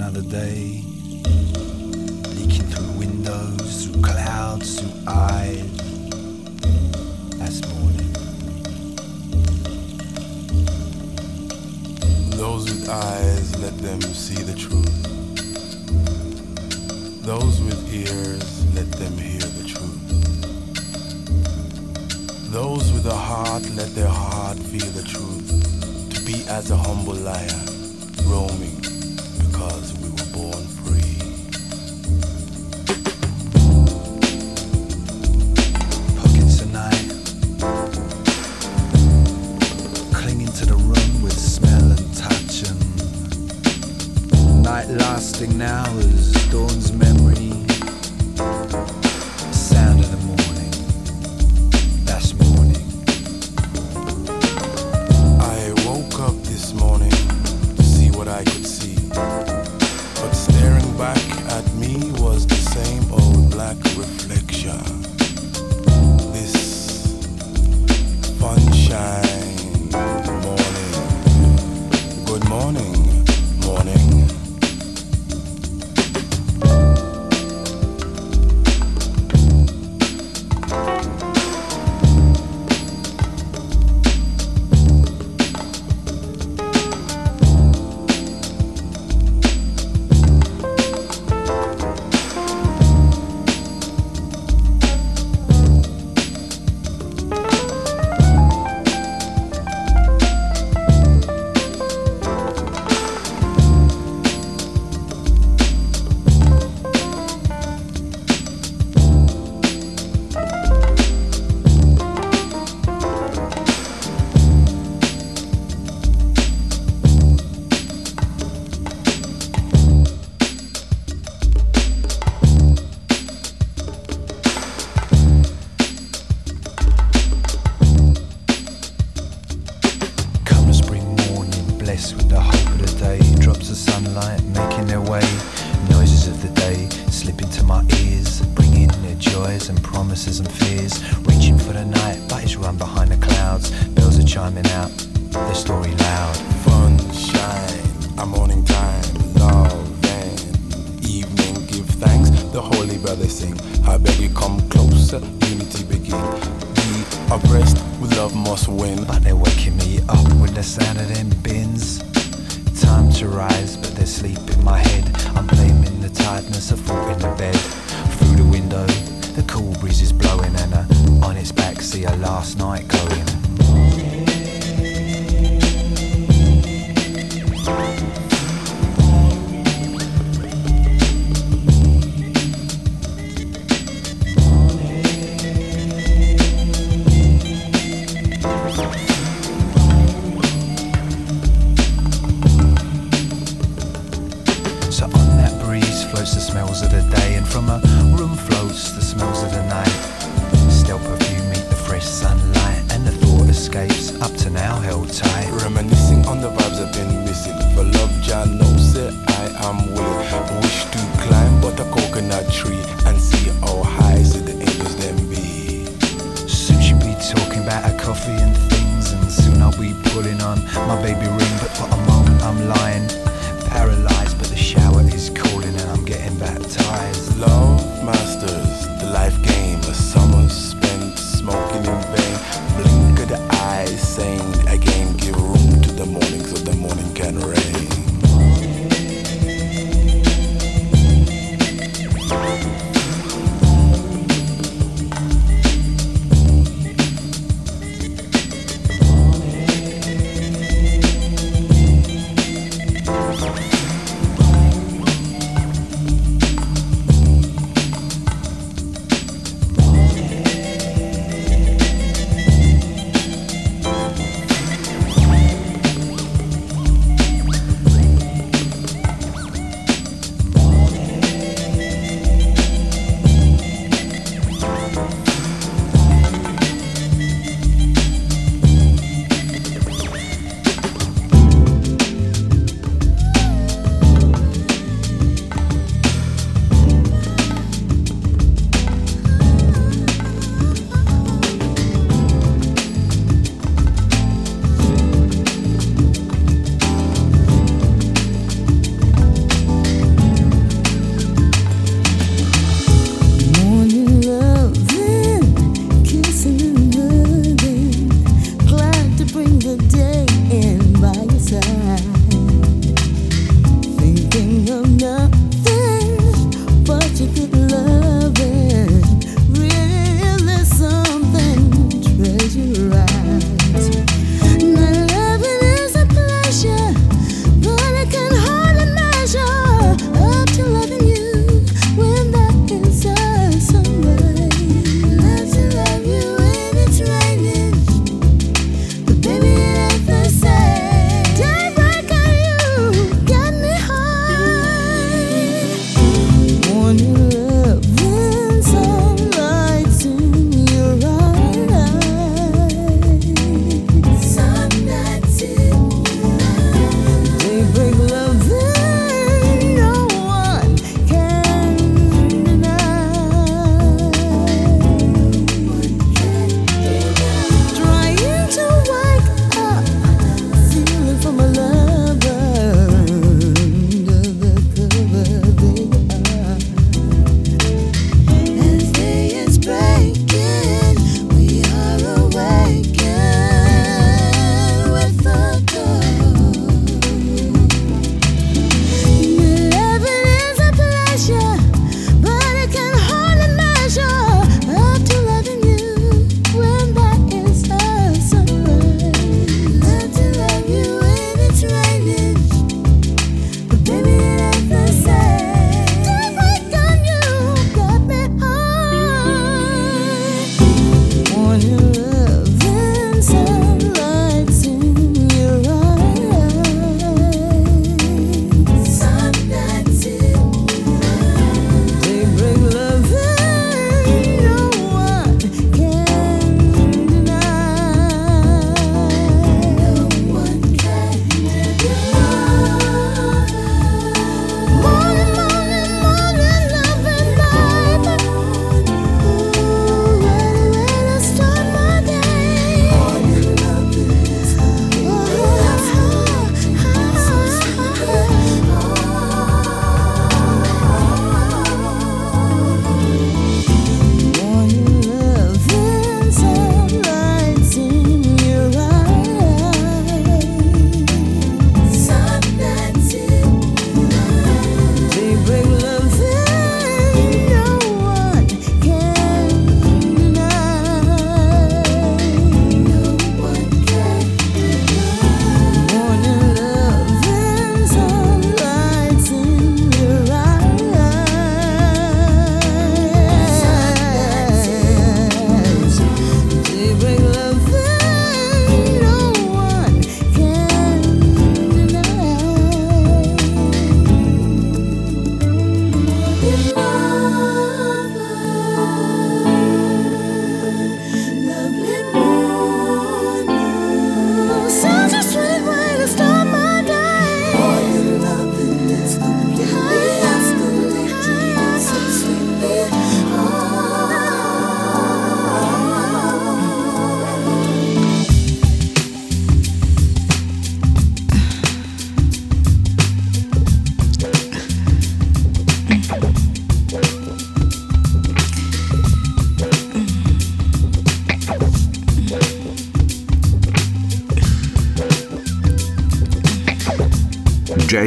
another day. Leaking through windows, through clouds, through eyes. That's morning. Those with eyes, let them see the truth. Those with ears, let them hear the truth. Those with a heart, let their heart feel the truth. To be as a humble liar, roaming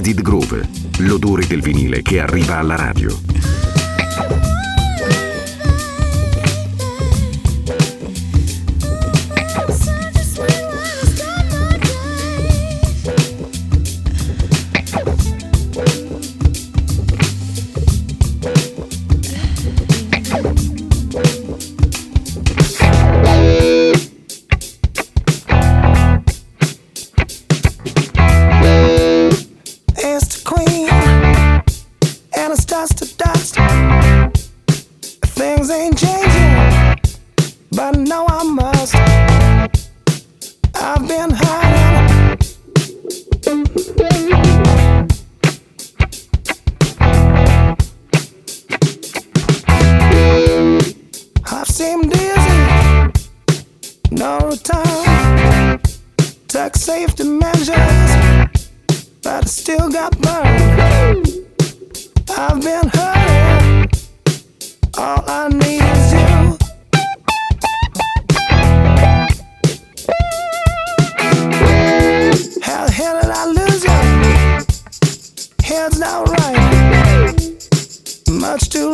Jaded Groove, l'odore del vinile che arriva alla radio. Took safety measures, but I still got burned. I've been hurting. All I need is you. How the hell did I lose you? Head's not right. Much too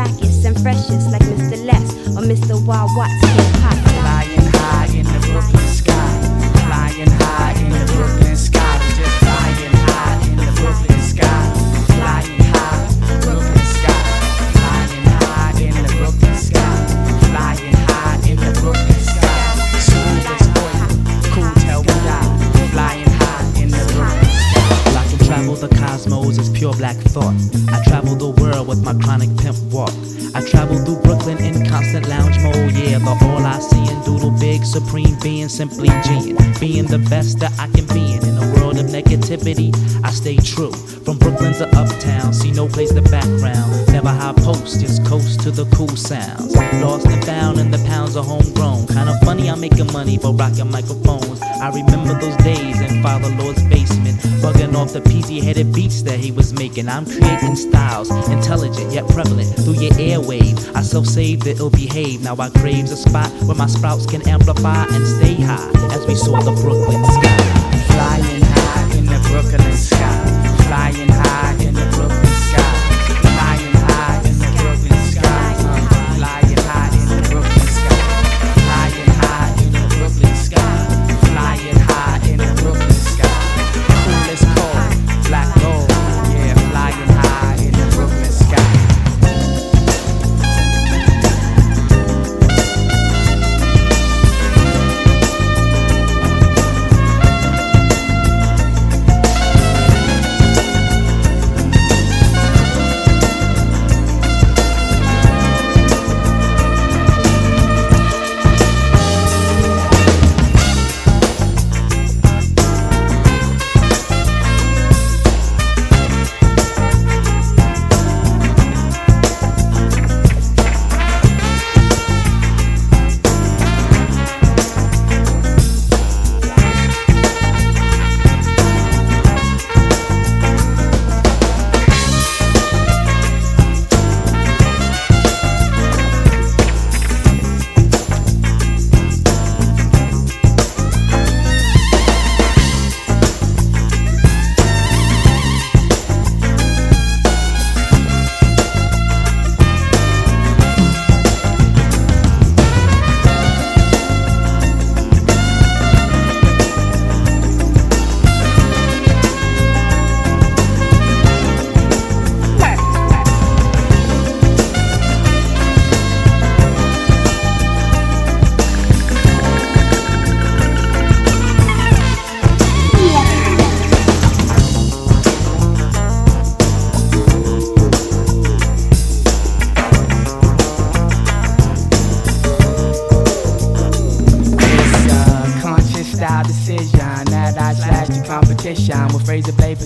Blackest and freshest like Mr. Less or Mr. Wild Watson. From Brooklyn to uptown, see no place the background. Never high post, just coast to the cool sounds. Lost and found, and the pounds are homegrown. Kinda funny, I'm making money for rocking microphones. I remember those days in Father Lord's basement, bugging off the peasy headed beats that he was making. I'm creating styles, intelligent yet prevalent. Through your airwaves, I self saved it'll behave. Now I crave a spot where my sprouts can amplify and stay high as we soar the Brooklyn sky.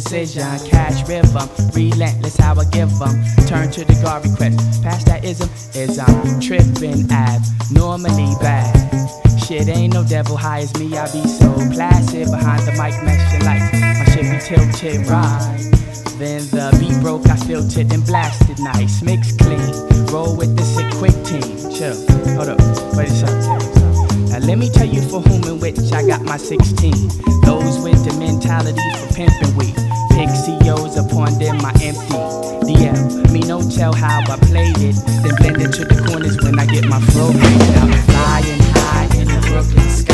precision. Catch rhythm, relentless how I give them. Turn to the guard request. Past that ism is I'm tripping abnormally bad. Shit ain't no devil high as me, I be so placid behind the mic, meshing lights. My shit be tilted right. Then the beat broke, I filtered and blasted nice. Mix clean, roll with the sick quick team. Chill, hold up, wait a second. Now let me tell you for whom and which I got my 16. Those with the mentality for pimping weed, Pick upon them, my empty. DM, me no tell how I played it. Then blend it to the corners when I get my flow. Now flying high in the Brooklyn sky.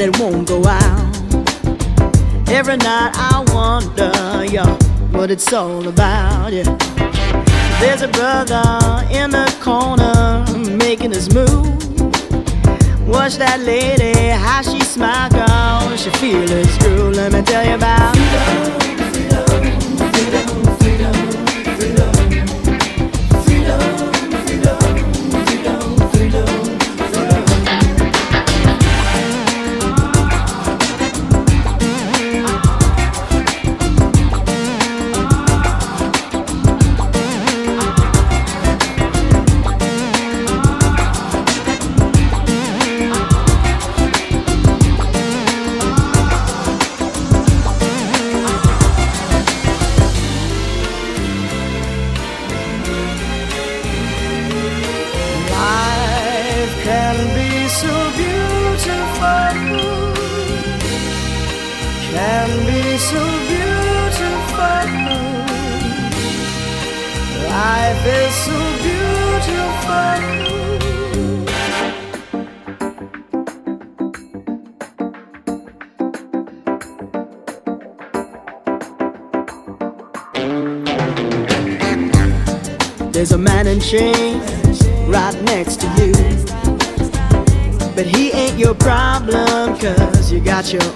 and it won't go out. Every night I wonder, yeah, what it's all about, yeah. There's a brother in the corner making his move. Watch that lady, how she smile, girl. Oh, she feel his. Let me tell you about freedom, freedom, freedom, freedom, freedom. Gotcha.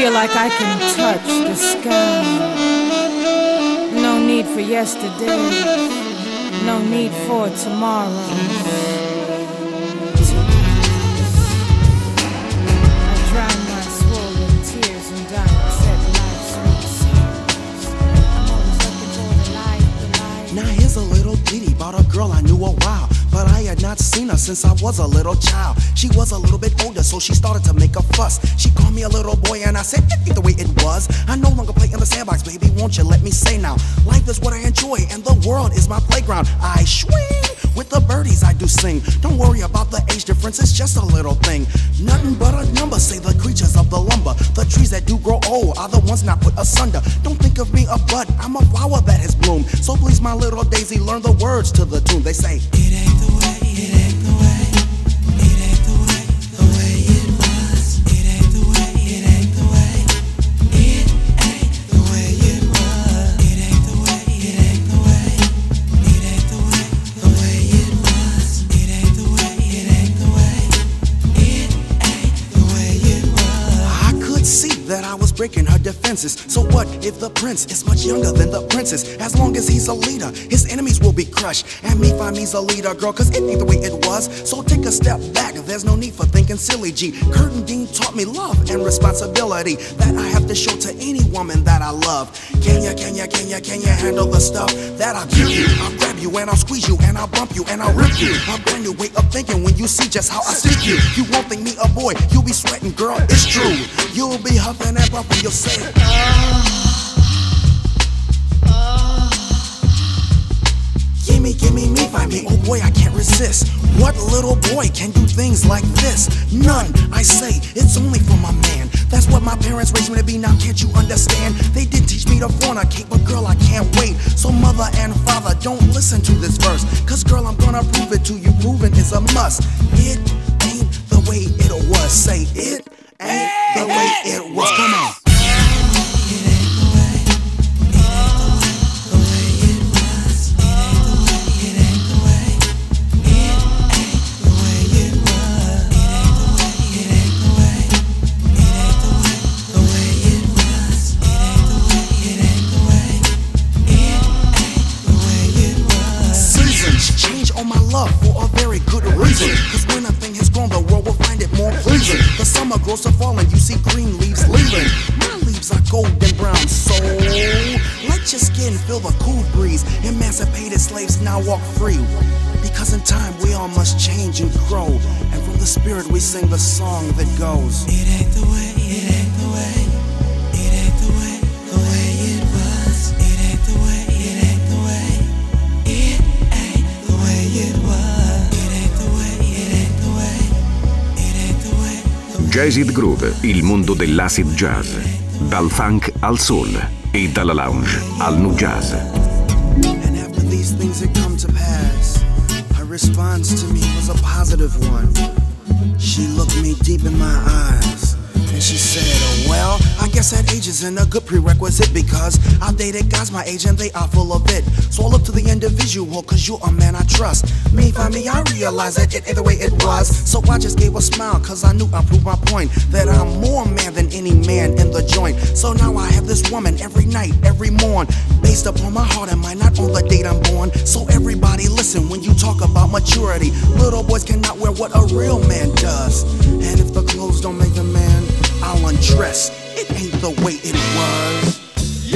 feel like I can touch the sky. No need for yesterday, no need for tomorrow. I my tears and. Accept life's Now here's a little ditty about a girl I knew a while but I had not seen her since I was a little child. She was a little bit older, so she started to make a fuss. She called me a little boy, and I said, It ain't the way it was. I no longer play in the sandbox, baby, won't you let me say now? Life is what I enjoy, and the world is my playground. I swing with the birdies I do sing. Don't worry about the age difference, it's just a little thing. Nothing but a number, say the creatures of the lumber. The trees that do grow old are the ones not put asunder. Don't think of me a bud, I'm a flower that has bloomed. So please, my little daisy, learn the words to the tune. They say, It ain't the it. Breaking her defenses. So what if the prince is much younger than the princess? As long as he's a leader, his enemies will be crushed. And me find me's a leader, girl, cause it ain't the way it was. So take a step back, there's no need for thinking silly, G. Curtin Dean taught me love and responsibility that I have to show to any woman that I love. Can ya, can ya, can ya, can ya handle the stuff that I give you? You and I'll squeeze you and I'll bump you and I'll rip you. A brand new way of thinking when you see just how I stick you. You won't think me a boy, you'll be sweating, girl, it's true. You'll be huffing and puffing, you'll say, ah. Gimme, gimme, me, find me. Oh boy, I can't resist. What little boy can do things like this? None, I say, it's only for my man. That's what my parents raised me to be. Now, can't you understand? They did teach me to fornicate, but girl, I can't wait. So, mother and father, don't listen to this verse. Cause, girl, I'm gonna prove it to you. Proving is a must. It ain't the way it was. Say, it ain't the way it was. Come on. Grows to fall and you see green leaves leaving. My leaves are golden brown, so let your skin feel the cool breeze. Emancipated slaves now walk free. Because in time we all must change and grow. And from the spirit we sing the song that goes. It ain't the way, Jazzid Groove, il mondo dell'acid jazz. Dal funk al soul e dalla lounge al nu jazz. And after these things had come to pass, her response to me was a positive one. She looked me deep in my eyes she said, oh, Well, I guess that age isn't a good prerequisite because I've dated guys my age and they are full of it. So I look to the individual cause you're a man I trust. Me, find me, I realize that it ain't the way it was. So I just gave a smile cause I knew I proved my point that I'm more man than any man in the joint. So now I have this woman every night, every morn, based upon my heart and mind, not on the date I'm born. So everybody listen when you talk about maturity. Little boys cannot wear what a real man does. And if the clothes don't make the man, I'll undress. It ain't the way it was.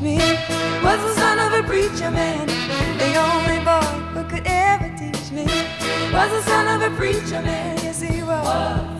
me was the son of a preacher man. The only boy who could ever teach me was the son of a preacher man. Yes, he was.